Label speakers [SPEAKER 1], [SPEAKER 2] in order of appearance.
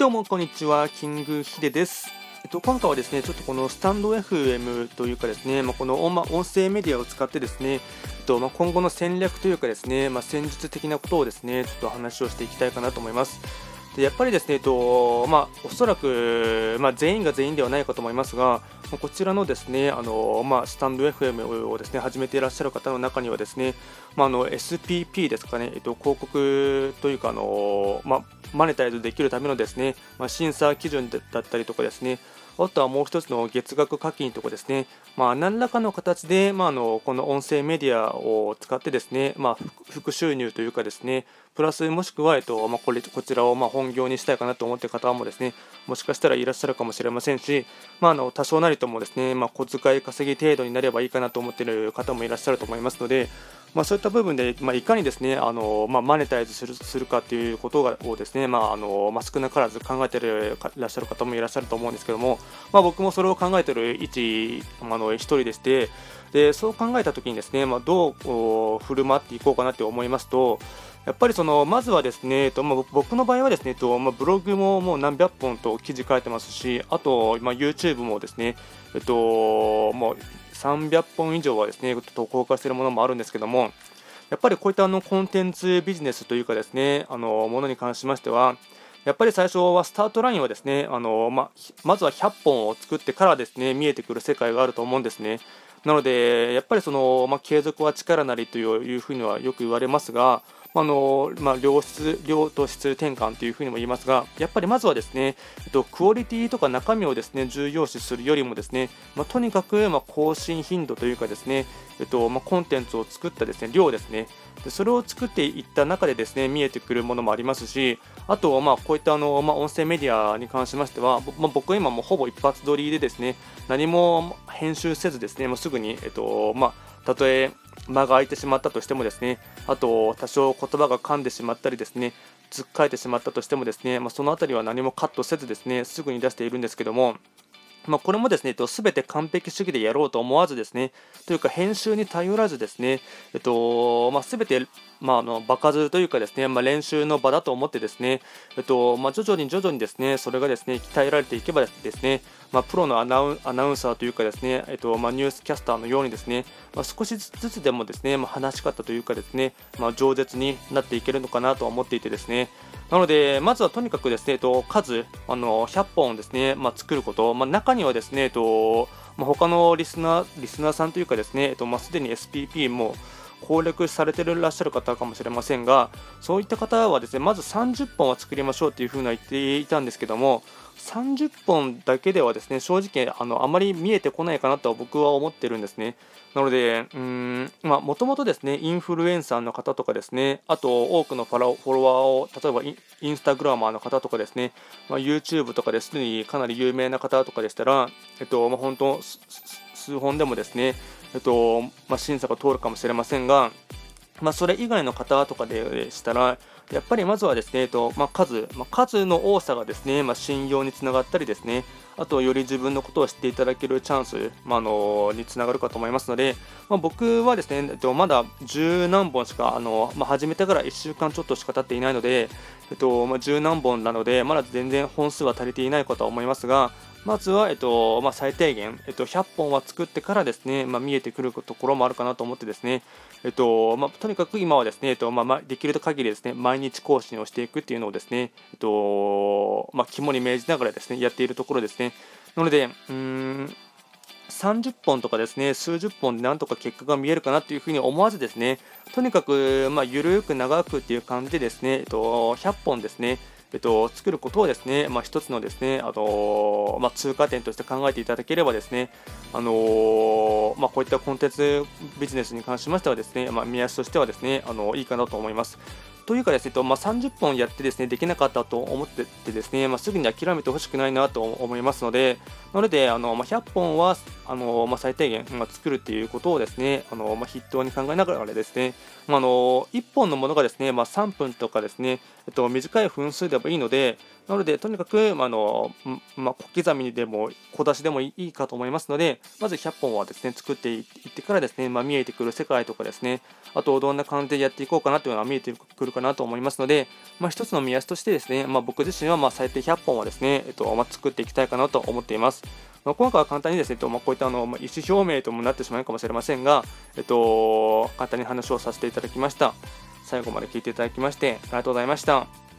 [SPEAKER 1] どうもこんにちは、キングヒデです。えっと、今回はですね、ちょっとこのスタンド FM というかですね、まあ、この音声メディアを使ってですね、えっとまあ、今後の戦略というかですね、まあ、戦術的なことをですね、ちょっと話をしていきたいかなと思います。でやっぱりですね、えっとまあ、おそらく、まあ、全員が全員ではないかと思いますが、こちらのですねあの、まあ、スタンド FM をですね始めていらっしゃる方の中にはですね、まあ、の SPP ですかね、えっと、広告というかあの、まあ、マネタイズできるためのですね、ま、審査基準だったりとかですね、あとはもう一つの月額課金とかですね、まあ、何らかの形で、まあ、のこの音声メディアを使ってですね、まあ、副収入というかですね、プラスもしくは、えっとまあ、これこちらをま本業にしたいかなと思っている方もですね、もしかしたらいらっしゃるかもしれませんし、まあ、あの多少なりともですね、ま小遣い稼ぎ程度になればいいかなと思っている方もいらっしゃると思いますので、まあ、そういった部分で、まあ、いかにですねあの、まあ、マネタイズするするかということをですね、まああのまあ、少なからず考えていらっしゃる方もいらっしゃると思うんですけども、まあ、僕もそれを考えている一あの一人でしてでそう考えたときにですね、まあ、どう振る舞っていこうかなと思いますとやっぱりそのまずはですね、えっとまあ、僕の場合はですね、えっとまあ、ブログももう何百本と記事書いてますし、あと、まあ、YouTube もですね、えっと、もう300本以上はですね、投稿化しているものもあるんですけども、やっぱりこういったあのコンテンツビジネスというかですね、あのものに関しましては、やっぱり最初はスタートラインはですね、あのままずは100本を作ってからですね、見えてくる世界があると思うんですね。なので、やっぱりその、ま継続は力なりというふうにはよく言われますが、あのまあ、良質量と質転換というふうにも言いますが、やっぱりまずはですね、えっと、クオリティとか中身をですね重要視するよりもですね、まあ、とにかく、まあ、更新頻度というかですね、えっとまあ、コンテンツを作ったですね量ですねで、それを作っていった中でですね見えてくるものもありますし、あと、まあ、こういったあの、まあ、音声メディアに関しましては、まあ、僕は今もほぼ一発撮りでですね何も編集せずですね、もうすぐに、えっとまあ、たとえ間が空いてしまったとしてもですねあと多少言葉が噛んでしまったりですねつっかえてしまったとしてもですね、まあ、その辺りは何もカットせずですねすぐに出しているんですけどもまあ、これもですね、すべて完璧主義でやろうと思わずですね、というか編集に頼らずですね、えっと、まあ、全て、まあ、あの場数というかですね、まあ、練習の場だと思ってですね、えっと、まあ、徐々に徐々にですね、それがですね、鍛えられていけばですね、まあ、プロのアナウンサーというかですね、えっとまあ、ニュースキャスターのようにですね、まあ、少しずつでもですね、まあ、話し方というかですね、まあ、饒舌になっていけるのかなと思っていてですね、なので、まずはとにかくですね、と数、あの100本ですね、まあ、作ること、まあ、中にはですね、とまあ、他のリスナーリスナーさんというかですね、えっとまあ、すでに SPP も攻略されていらっしゃる方かもしれませんが、そういった方はですね、まず30本は作りましょうというふうな言っていたんですけども、30本だけではですね正直あのあまり見えてこないかなと僕は思ってるんですね。なので、もともとですね、インフルエンサーの方とかですね、あと多くのフォロワーを、例えばインスタグラマーの方とかですね、まあ、YouTube とかですでにかなり有名な方とかでしたら、えっと、まあ、本当、数本でもですね、えっと、まあ、審査が通るかもしれませんが、まあ、それ以外の方とかでしたら、やっぱりまずはですね、えっとまあ、数、まあ、数の多さがですね、ま、信用につながったりですね、あとより自分のことを知っていただけるチャンス、まあのにつながるかと思いますので、まあ、僕はですね、えっと、まだ十何本しか、あのまあ、始めてから1週間ちょっとしか経っていないので、えっとまあ、十何本なので、まだ全然本数は足りていないかと思いますが、まずは、えっとまあ、最低限、えっと、100本は作ってからですね、まあ、見えてくるところもあるかなと思ってですね、えっとまあ、とにかく今はですね、えっとまあ、できる限りですね、毎日更新をしていくっていうのをですね、えっとまあ、肝に銘じながらですね、やっているところですね。ねなので、うーん、30本とかですね、数十本でなんとか結果が見えるかなというふうに思わずですね、とにかく、まあ、ゆるく長くっていう感じでですね、えっと、100本ですね、えっと、作ることをですね、まあ、一つのですね、あのまあ、通過点として考えていただければですね、あのまあ、こういったコンテンツビジネスに関しましてはですね、まあ、目安としてはですね、あのいいかなと思います。というかですね、まあ、30本やってですね、できなかったと思っててですね、まあ、すぐに諦めてほしくないなと思いますので、なので、あのまあ、100本はあの、まあ、最低限、まあ、作るっていうことをですね、あのまあ、筆頭に考えながらですね、まあの1本のものがですね、まあ、3分とかですね、えっと、短い分数でもいいので、なので、とにかく、まあのまあ、小刻みでも小出しでもいいかと思いますので、まず100本はですね作っていってからですね、まあ、見えてくる世界とかですね、あとどんな感じでやっていこうかなというのは見えてくるかなと思いますので、まあ、一つの目安としてですね、まあ、僕自身はま最低100本はですね、えっとま、作っていきたいかなと思っています。まあ、今回は簡単にですね、とまあ、こういったあの、まあ、意思表明ともなってしまうかもしれませんが、えっと、簡単に話をさせていただきました。最後まで聞いていただきましてありがとうございました。